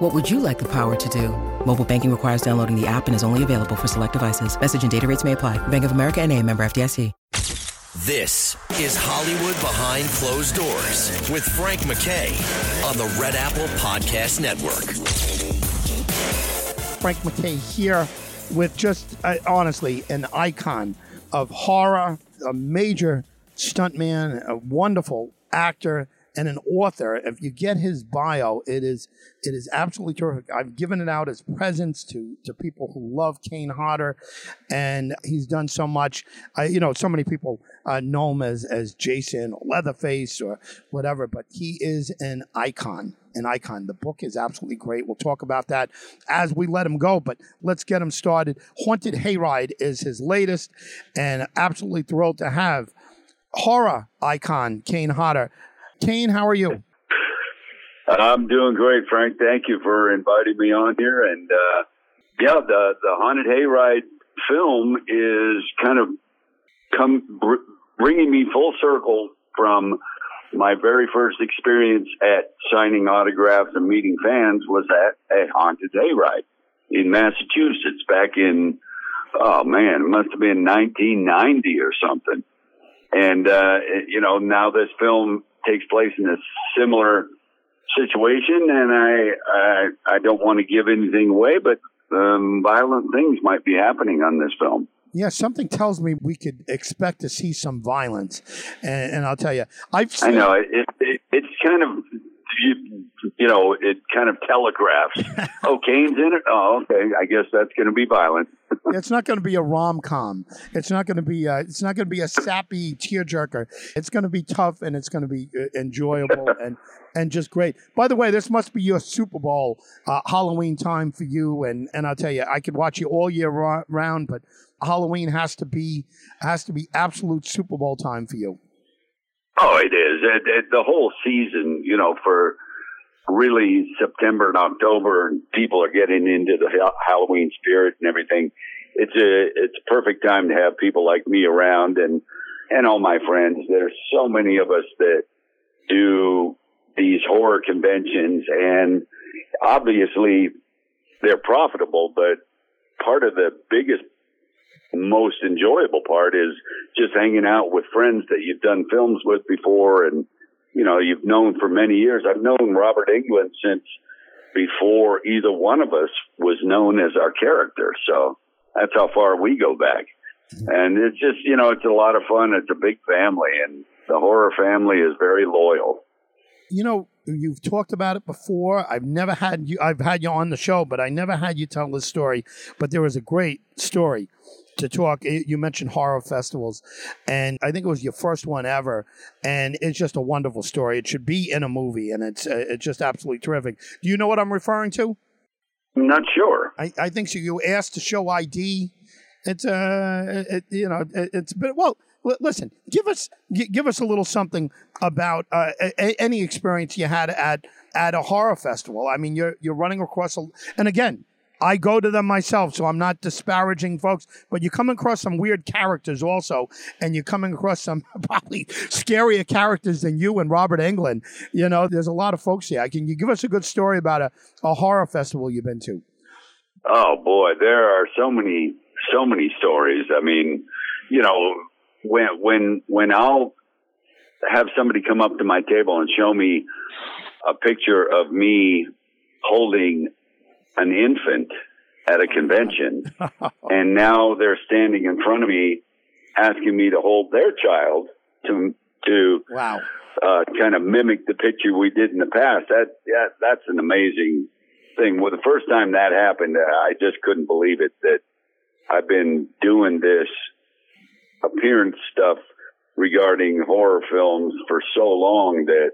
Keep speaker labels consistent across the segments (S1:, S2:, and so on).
S1: What would you like the power to do? Mobile banking requires downloading the app and is only available for select devices. Message and data rates may apply. Bank of America and a member FDIC.
S2: This is Hollywood Behind Closed Doors with Frank Mackay on the Red Apple Podcast Network.
S3: Frank Mackay here with just uh, honestly an icon of horror, a major stuntman, a wonderful actor, and an author. If you get his bio, it is it is absolutely terrific. I've given it out as presents to to people who love Kane Hodder, and he's done so much. You know, so many people uh, know him as as Jason or Leatherface or whatever, but he is an icon. An icon. The book is absolutely great. We'll talk about that as we let him go, but let's get him started. Haunted Hayride is his latest, and absolutely thrilled to have horror icon Kane Hodder Kane, how are you?
S4: I'm doing great, Frank. Thank you for inviting me on here. And uh, yeah, the the haunted hayride film is kind of come br- bringing me full circle from my very first experience at signing autographs and meeting fans was at a haunted hayride in Massachusetts back in oh man, it must have been 1990 or something. And uh, you know, now this film takes place in a similar situation, and I I, I don't want to give anything away, but um, violent things might be happening on this film.
S3: Yeah, something tells me we could expect to see some violence, and, and I'll tell you, I've
S4: seen, I know it, it, it's kind of you, you know, it kind of telegraphs. oh, Kane's in it. Oh, okay. I guess that's going to be violent.
S3: It's not going to be a rom com. It's not going to be. A, it's not going to be a sappy tearjerker. It's going to be tough and it's going to be uh, enjoyable and and just great. By the way, this must be your Super Bowl uh, Halloween time for you. And and I'll tell you, I could watch you all year round, but Halloween has to be has to be absolute Super Bowl time for you.
S4: Oh, it is. It, it, the whole season, you know, for really September and October, and people are getting into the Halloween spirit and everything. It's a it's a perfect time to have people like me around and and all my friends. There's so many of us that do these horror conventions, and obviously they're profitable, but part of the biggest most enjoyable part is just hanging out with friends that you've done films with before and you know you've known for many years. I've known robert englund since before either one of us was known as our character. So that's how far we go back. Mm-hmm. And it's just you know it's a lot of fun. It's a big family and the horror family is very loyal
S3: you know you've talked about it before i've never had you i've had you on the show but i never had you tell this story but there was a great story to talk. You mentioned horror festivals, and I think it was your first one ever, and it's just a wonderful story. It should be in a movie, and it's uh, it's just absolutely terrific. Do you know what I'm referring to?
S4: I'm not sure.
S3: I, I think so. You asked to show ID. It's uh, it, you know, it, it's been well. Listen, give us give us a little something about uh, a, any experience you had at at a horror festival. I mean, you're you're running across a, and again, I go to them myself, so I'm not disparaging folks, but you're coming across some weird characters also, and you're coming across some probably scarier characters than you and Robert Englund. You know, there's a lot of folks here. Can you give us a good story about a, a horror festival you've been to?
S4: Oh boy, there are so many, so many stories. I mean, you know, when when when I'll have somebody come up to my table and show me a picture of me holding an infant at a convention, and now they're standing in front of me, asking me to hold their child to to
S3: wow.
S4: uh, kind of mimic the picture we did in the past. That yeah, that's an amazing thing. Well, the first time that happened, I just couldn't believe it. That I've been doing this appearance stuff regarding horror films for so long that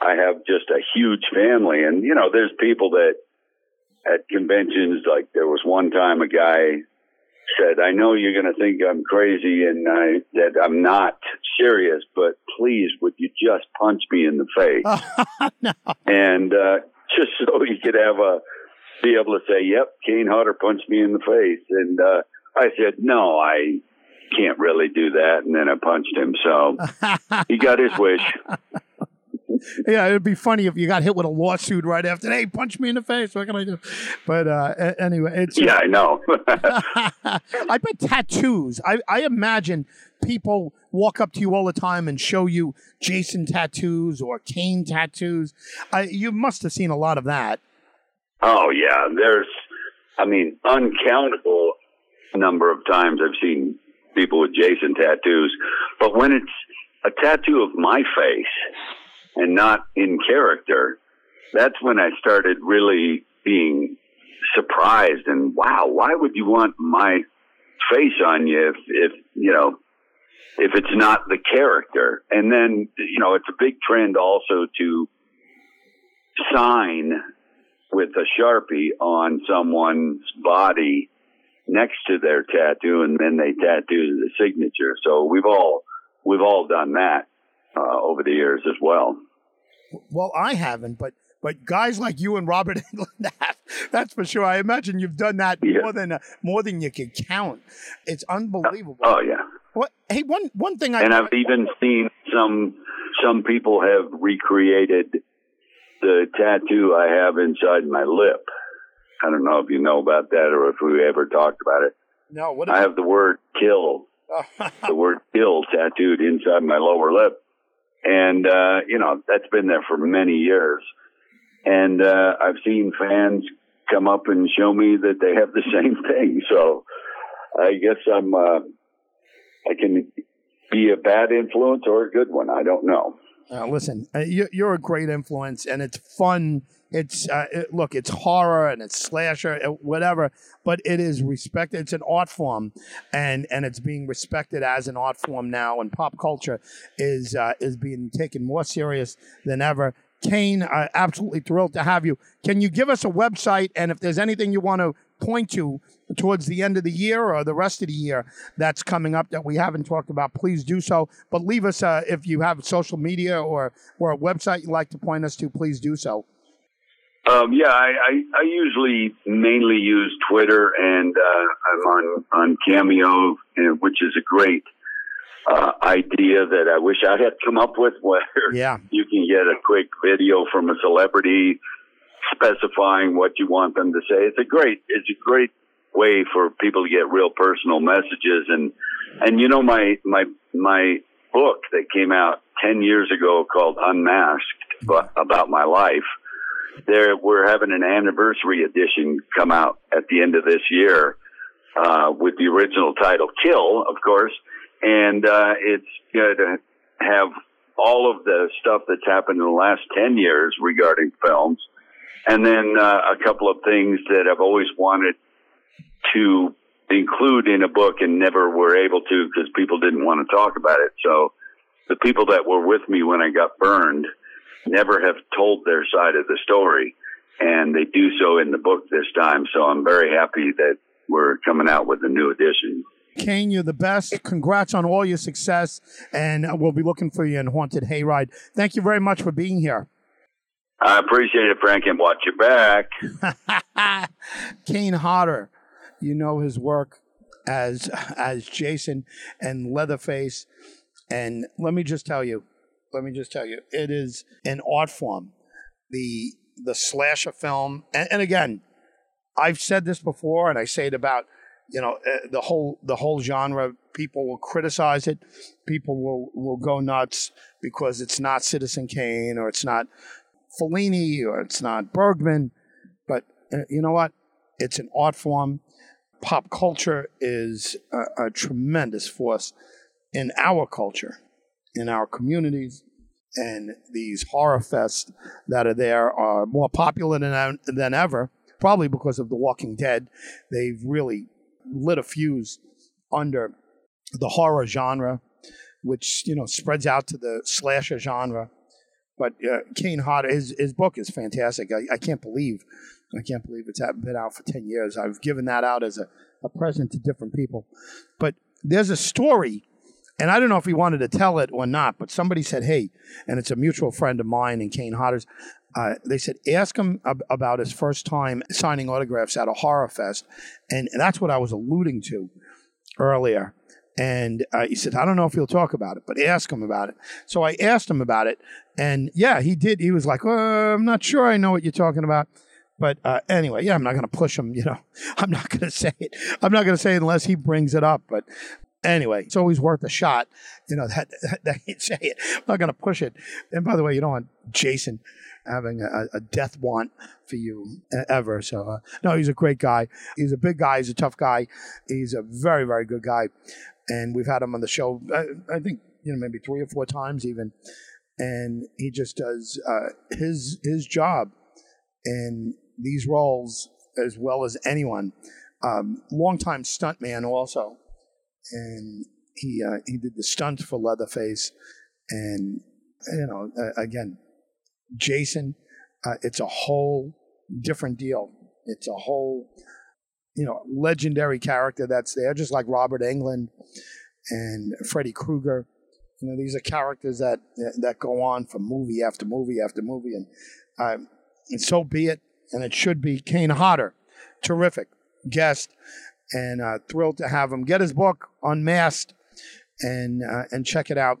S4: I have just a huge family. And, you know, there's people that at conventions. Like there was one time a guy said, "I know you're going to think I'm crazy and I, that I'm not serious, but please, would you just punch me in the face?"
S3: no.
S4: And uh, just so he could have a be able to say, "Yep, Kane Hodder punched me in the face," and uh, I said, "No, I." Can't really do that, and then I punched him. So he got his wish.
S3: yeah, it'd be funny if you got hit with a lawsuit right after. Hey, punch me in the face. What can I do? But uh, anyway, it's
S4: Yeah, I know.
S3: I bet tattoos. I, I imagine people walk up to you all the time and show you Jason tattoos or Kane tattoos. I, you must have seen a lot of that.
S4: Oh yeah, there's, I mean, uncountable number of times I've seen people with Jason tattoos. But when it's a tattoo of my face and not in character, that's when I started really being surprised and wow, why would you want my face on you if, if you know, if it's not the character? And then, you know, it's a big trend also to sign with a sharpie on someone's body next to their tattoo, and then they tattoo the signature. So we've all we've all done that uh, over the years as well.
S3: Well, I haven't, but but guys like you and Robert Englund have. That's for sure. I imagine you've done that
S4: Yeah.
S3: more than uh, more than you can count. It's unbelievable.
S4: Oh yeah,
S3: What? Hey, one one thing I
S4: and I've even seen some some people have recreated the tattoo I have inside my lip. I don't know if you know about that or if we ever talked about it.
S3: no. What?
S4: I have the word "kill" the word kill tattooed inside my lower lip. And, uh, you know, that's been there for many years. And, uh, I've seen fans come up and show me that they have the same thing. So I guess I'm, uh, I can be a bad influence or a good one. I don't know.
S3: Uh, listen, uh, you, you're a great influence, and it's fun. It's uh, it, look, it's horror and it's slasher, whatever, but it is respected. It's an art form, and and it's being respected as an art form now. And pop culture is uh, is being taken more serious than ever. Kane, absolutely thrilled to have you. Can you give us a website, and if there's anything you want to point to towards the end of the year or the rest of the year that's coming up that we haven't talked about, please do so. But leave us uh, if you have social media or or a website you'd like to point us to, please do so.
S4: Um, yeah, I, I, I usually mainly use Twitter and, uh, I'm on, on Cameo, which is a great, uh, idea that I wish I had come up with where
S3: Yeah.
S4: you can get a quick video from a celebrity specifying what you want them to say. It's a great, it's a great way for people to get real personal messages. And, and you know, my, my, my book that came out 10 years ago called Unmasked bu- about my life, there, we're having an anniversary edition come out at the end of this year, uh, with the original title Kill, of course. And, uh, it's going to have all of the stuff that's happened in the last 10 years regarding films. And then uh, a couple of things that I've always wanted to include in a book and never were able to because people didn't want to talk about it. So the people that were with me when I got burned never have told their side of the story. And they do so in the book this time. So I'm very happy that we're coming out with a new edition.
S3: Kane, you're the best. Congrats on all your success, and we'll be looking for you in Haunted Hayride. Thank you very much for being here.
S4: I appreciate it, Frank, and watch your back.
S3: Kane Hodder, you know his work as as Jason and Leatherface, and let me just tell you, let me just tell you, it is an art form. The the slasher film, and, and again, I've said this before, and I say it about you know uh, the whole the whole genre. People will criticize it. People will will go nuts because it's not Citizen Kane or it's not Fellini or it's not Bergman. But uh, you know what? It's an art form. Pop culture is a, a tremendous force in our culture, in our communities, and these horror fests that are there are more popular than than ever. Probably because of The Walking Dead, they've really lit a fuse under the horror genre, which you know spreads out to the slasher genre. But uh, Kane Hodder, his his book is fantastic. I, I can't believe I can't believe it's been out for 10 years. I've given that out as a, a present to different people. But there's a story, and I don't know if he wanted to tell it or not, but somebody said, hey, and it's a mutual friend of mine and Kane Hodder's. Uh, they said, ask him ab- about his first time signing autographs at a horror fest. And, and that's what I was alluding to earlier. And uh, he said, I don't know if he'll talk about it, but ask him about it. So I asked him about it. And yeah, he did. He was like, uh, I'm not sure I know what you're talking about. But uh, anyway, yeah, I'm not going to push him. You know, I'm not going to say it. I'm not going to say it unless he brings it up. But anyway, it's always worth a shot. You know that that, that say it. I'm not going to push it. And by the way, you don't want Jason having a, a death want for you ever. So uh, no, he's a great guy. He's a big guy. He's a tough guy. He's a very very good guy, and we've had him on the show. I, I think you know maybe three or four times even, and he just does uh, his his job in these roles as well as anyone. Um, longtime stuntman also, and he uh, he did the stunt for Leatherface, and you know uh, again, Jason. Uh, it's a whole different deal. It's a whole you know legendary character that's there, just like Robert Englund and Freddy Krueger. You know, these are characters that that go on from movie after movie after movie, and um, and so be it and it should be Kane Hodder. Terrific guest, and uh, thrilled to have him. Get his book, Unmasked, and uh, and check it out.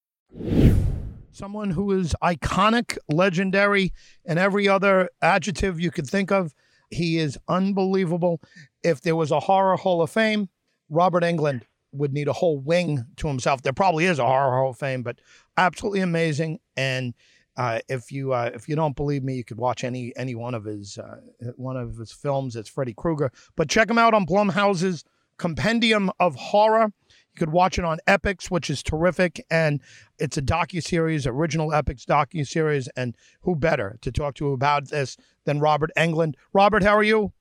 S3: Someone who is iconic, legendary, and every other adjective you could think of. He is unbelievable. If there was a horror hall of fame, Robert Englund would need a whole wing to himself. There probably is a horror hall of fame, but absolutely amazing. And uh, if you uh, if you don't believe me, you could watch any any one of his uh, one of his films. It's Freddy Krueger. But check him out on Blumhouse's Compendium of Horror. You could watch it on Epix, which is terrific, and it's a docu series, original Epix docu series. And who better to talk to about this than Robert Englund? Robert, how are you?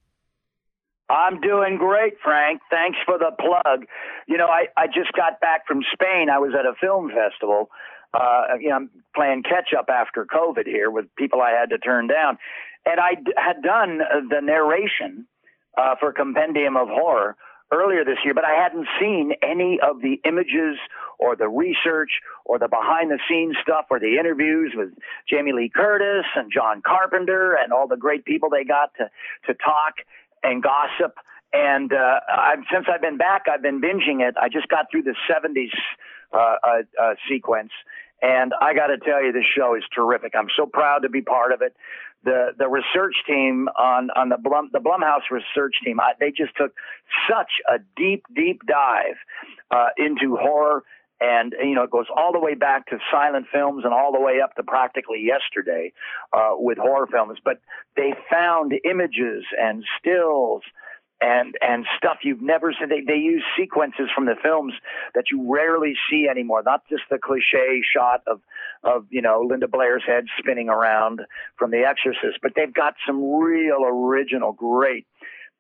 S5: I'm doing great, Frank. Thanks for the plug. You know, I, I just got back from Spain. I was at a film festival. Uh, you know, I'm playing catch up after COVID here with people I had to turn down. And I d- had done the narration uh, for Compendium of Horror earlier this year, but I hadn't seen any of the images or the research or the behind the scenes stuff or the interviews with Jamie Lee Curtis and John Carpenter and all the great people they got to, to talk and gossip. And uh, I've, since I've been back, I've been binging it. I just got through the 70s uh, uh, uh, sequence. And I got to tell you, this show is terrific. I'm so proud to be part of it the the research team on on the Blum the Blumhouse research team, I, they just took such a deep deep dive uh, into horror, and you know it goes all the way back to silent films and all the way up to practically yesterday uh, with horror films. But they found images and stills and and stuff you've never seen. They they use sequences from the films that you rarely see anymore. Not just the cliche shot of of you know Linda Blair's head spinning around from The Exorcist, but they've got some real original, great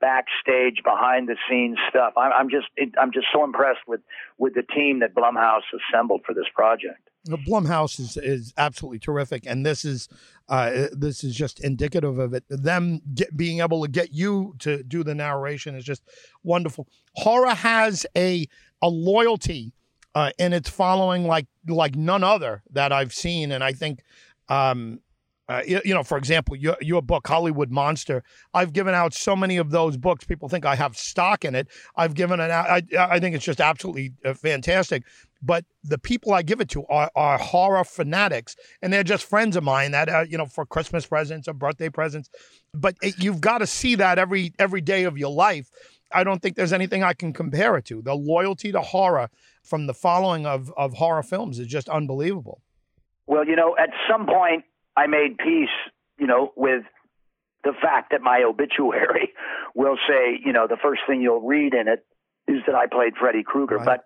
S5: backstage, behind the scenes stuff. I'm, I'm just I'm just so impressed with with the team that Blumhouse assembled for this project.
S3: The Blumhouse is is absolutely terrific, and this is uh, this is just indicative of it. Them get, being able to get you to do the narration is just wonderful. Horror has a a loyalty uh, in its following like like none other that I've seen, and I think. Um, uh, you, you, know, for example, your, your book, Hollywood Monster, I've given out so many of those books. People think I have stock in it. I've given it out. I, I think it's just absolutely uh, fantastic. But the people I give it to are, are horror fanatics, and they're just friends of mine that, uh, you know, for Christmas presents or birthday presents. But it, you've got to see that every every day of your life. I don't think there's anything I can compare it to. The loyalty to horror from the following of, of horror films is just unbelievable.
S5: Well, you know, at some point I made peace, you know, with the fact that my obituary will say, you know, the first thing you'll read in it is that I played Freddy Krueger. Right. But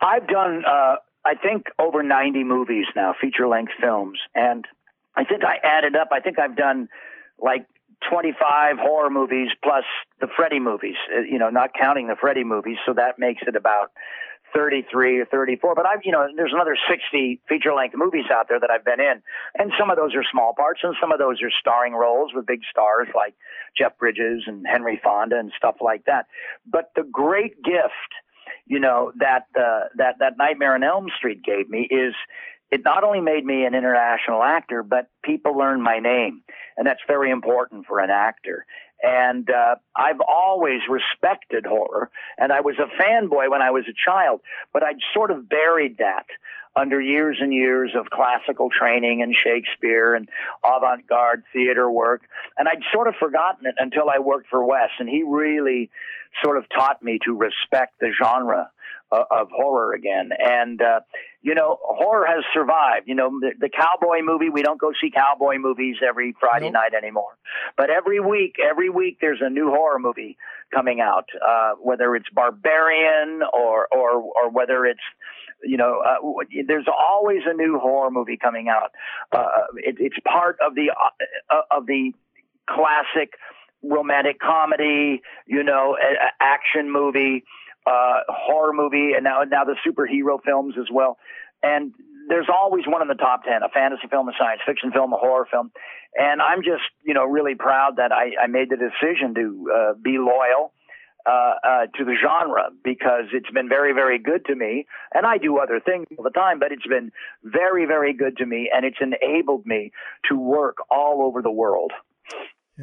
S5: I've done, uh, I think, over 90 movies now, feature length films. And I think I added up, I think I've done like 25 horror movies plus the Freddy movies, uh, you know, not counting the Freddy movies. So that makes it about 33 or 34. But I've, you know, there's another 60 feature length movies out there that I've been in. And some of those are small parts and some of those are starring roles with big stars like Jeff Bridges and Henry Fonda and stuff like that. But the great gift, you know, that, uh, that, that Nightmare on Elm Street gave me is it not only made me an international actor, but people learned my name. And that's very important for an actor. And uh, I've always respected horror, and I was a fanboy when I was a child, but I'd sort of buried that under years and years of classical training and Shakespeare and avant-garde theater work, and I'd sort of forgotten it until I worked for Wes, and he really sort of taught me to respect the genre uh, of horror again. And, uh, you know, horror has survived. You know, the, the, cowboy movie, we don't go see cowboy movies every Friday nope. night anymore. But every week, every week there's a new horror movie coming out, uh, whether it's Barbarian or, or, or whether it's, you know, uh, there's always a new horror movie coming out. Uh, it, it's part of the, uh, of the classic romantic comedy, you know, action movie uh, horror movie, and now now the superhero films as well. And there's always one in the top ten: a fantasy film, a science fiction film, a horror film. And I'm just you know really proud that I, I made the decision to uh, be loyal. Uh, uh, to the genre because it's been very, very good to me. And I do other things all the time, but it's been very, very good to me, and it's enabled me to work all over the world.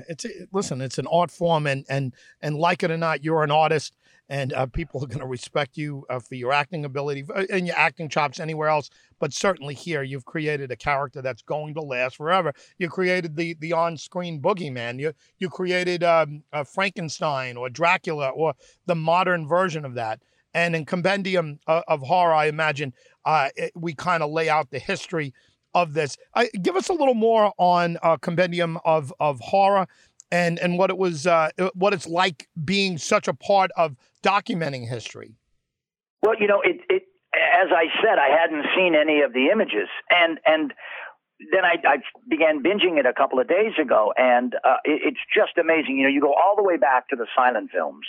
S3: It's listen, it's an art form, and and and like it or not, you're an artist, and uh, people are going to respect you uh, for your acting ability and your acting chops anywhere else. But certainly here, you've created a character that's going to last forever. You created the the on-screen boogeyman. You you created um, Frankenstein or Dracula or the modern version of that. And in Compendium uh, of Horror, I imagine uh, it, we kind of lay out the history of this. give us a little more on uh, Compendium of of Horror and and what it was uh, what it's like being such a part of documenting history.
S5: Well, you know, it, it as I said, I hadn't seen any of the images, and and then I, I began binging it a couple of days ago, and uh, it, it's just amazing. You know, you go all the way back to the silent films,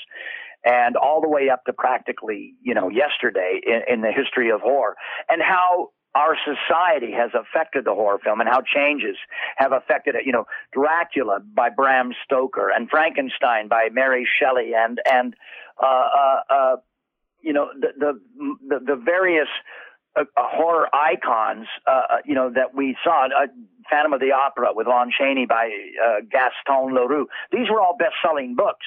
S5: and all the way up to practically, you know, yesterday in, in the history of horror, and how our society has affected the horror film and how changes have affected it. You know, Dracula by Bram Stoker and Frankenstein by Mary Shelley and and uh, uh, uh, you know the the the, the various uh, horror icons, uh, uh, you know, that we saw. Uh, Phantom of the Opera with Lon Chaney by uh, Gaston Leroux. These were all best-selling books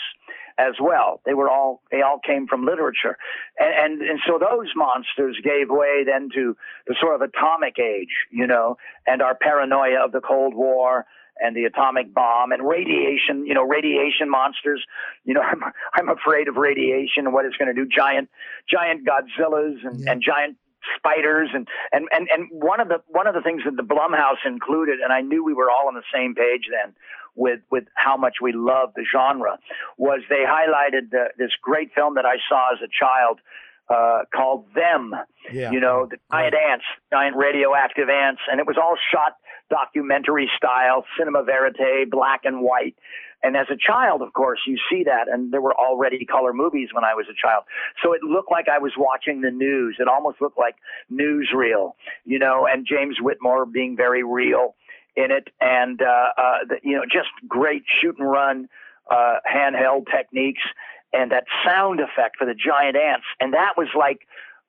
S5: as well. They were all they all came from literature, and, and and so those monsters gave way then to the sort of atomic age, you know, and our paranoia of the Cold War and the atomic bomb and radiation, you know, radiation monsters. You know, I'm I'm afraid of radiation and what it's going to do. Giant giant Godzillas and, yeah. and giant spiders and, and and and one of the one of the things that the Blumhouse included, and I knew we were all on the same page then with with how much we love the genre, was they highlighted the, this great film that I saw as a child uh, called Them. Yeah. You know, the giant right. ants, giant radioactive ants, and it was all shot documentary style, cinema verite, black and white. And as a child, of course, you see that, and there were already color movies when I was a child. So it looked like I was watching the news. It almost looked like newsreel, you know, and James Whitmore being very real in it, and uh, uh, the, you know, just great shoot and run uh, handheld techniques, and that sound effect for the giant ants, and that was like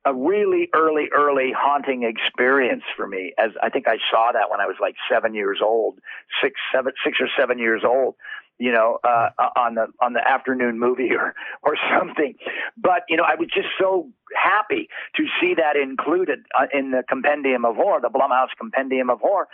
S5: a really early, early haunting experience for me. As I think I saw that when I was like seven years old, six, seven, six or seven years old you know, uh, on the on the afternoon movie or or something. But you know, I was just so happy to see that included uh, in the compendium of horror, the Blumhouse compendium of horror.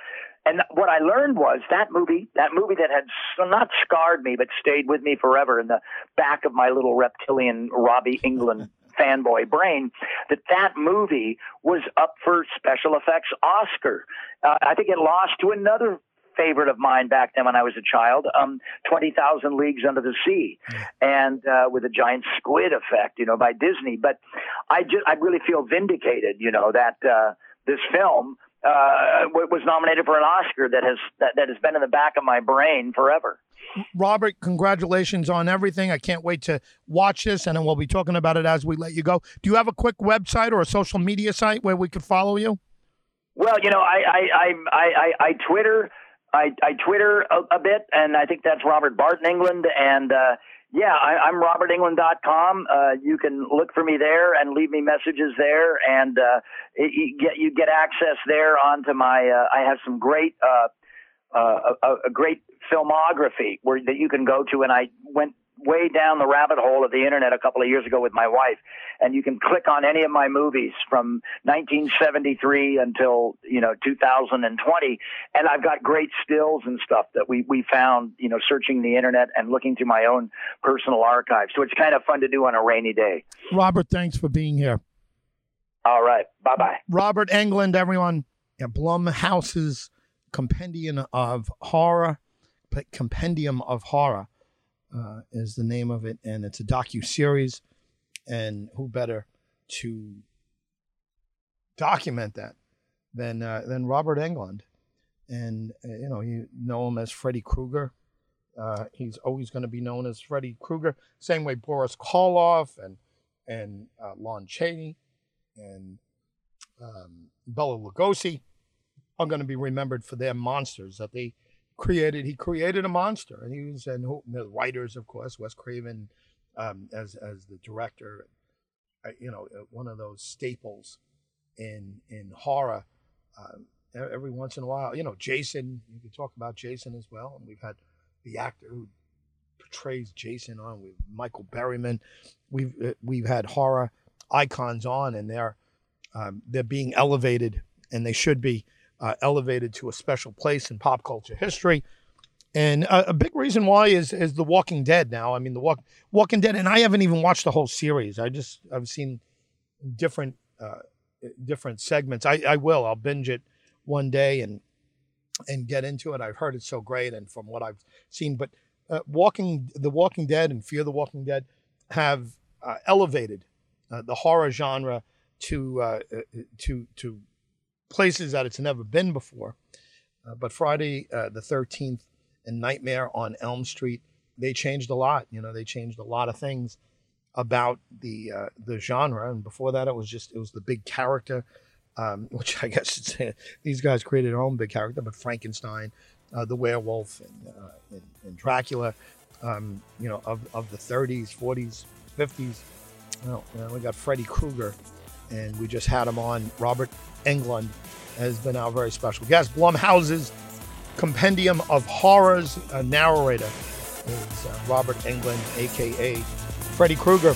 S5: And what I learned was that movie, that movie that had not scarred me, but stayed with me forever in the back of my little reptilian Robbie Englund fanboy brain, that that movie was up for special effects Oscar. Uh, I think it lost to another favorite of mine back then when I was a child, um, 20,000 Leagues Under the Sea, and uh, with a giant squid effect, you know, by Disney. But I just, I really feel vindicated, you know, that uh, this film uh, was nominated for an Oscar that has that, that has been in the back of my brain forever.
S3: Robert, congratulations on everything. I can't wait to watch this, and then we'll be talking about it as we let you go. Do you have a quick website or a social media site where we could follow you?
S5: Well, you know, I I I I, I Twitter. I, I Twitter a, a, bit, and I think that's Robert Barton Englund. And uh, yeah, I, I'm robertenglund.com. Uh, you can look for me there and leave me messages there, and uh, it, you get you get access there onto my. Uh, I have some great. Uh, uh, a, a great filmography where that you can go to, and I went way down the rabbit hole of the internet a couple of years ago with my wife, and you can click on any of my movies from 1973 until you know 2020, and I've got great stills and stuff that we we found you know searching the internet and looking through my own personal archive. So it's kind of fun to do on a rainy day.
S3: Robert, thanks for being here.
S5: All right, bye bye.
S3: Robert Englund, everyone. Yeah, Blumhouse's Compendium of Horror, Compendium of Horror uh, is the name of it, and it's a docu series. And who better to document that than uh, than Robert Englund? And uh, you know, you know him as Freddy Krueger. Uh, he's always going to be known as Freddy Krueger. Same way Boris Karloff and and uh, Lon Chaney and um, Bela Lugosi are going to be remembered for their monsters that they created. He created a monster, and he was and the writers, of course, Wes Craven um, as as the director. Uh, you know, uh, one of those staples in in horror. Uh, every once in a while, you know, Jason. You could talk about Jason as well, and we've had the actor who portrays Jason on with Michael Berryman. We've uh, we've had horror icons on, and they're um, they're being elevated, and they should be uh, elevated to a special place in pop culture history. And a, a, big reason why is is The Walking Dead. Now, I mean, The Walk, Walking Dead, and I haven't even watched the whole series. I just I've seen different uh, different segments. I, I will. I'll binge it one day and and get into it. I've heard it's so great, and from what I've seen, but uh, Walking The Walking Dead and Fear the Walking Dead have uh, elevated uh, the horror genre to uh, uh, to to places that it's never been before. Uh, but Friday uh, the 13th and Nightmare on Elm Street, they changed a lot. You know, they changed a lot of things about the uh, the genre. And before that, it was just it was the big character, um, which I guess it's, these guys created their own big character. But Frankenstein, uh, the werewolf, and, uh, and, and Dracula, um, you know, of, of the 30s, 40s, 50s. Well, you know, we got Freddy Krueger, and we just had him on. Robert Englund has been our very special guest. Blumhouse's Compendium of Horrors narrator is uh, Robert Englund, aka Freddy Krueger.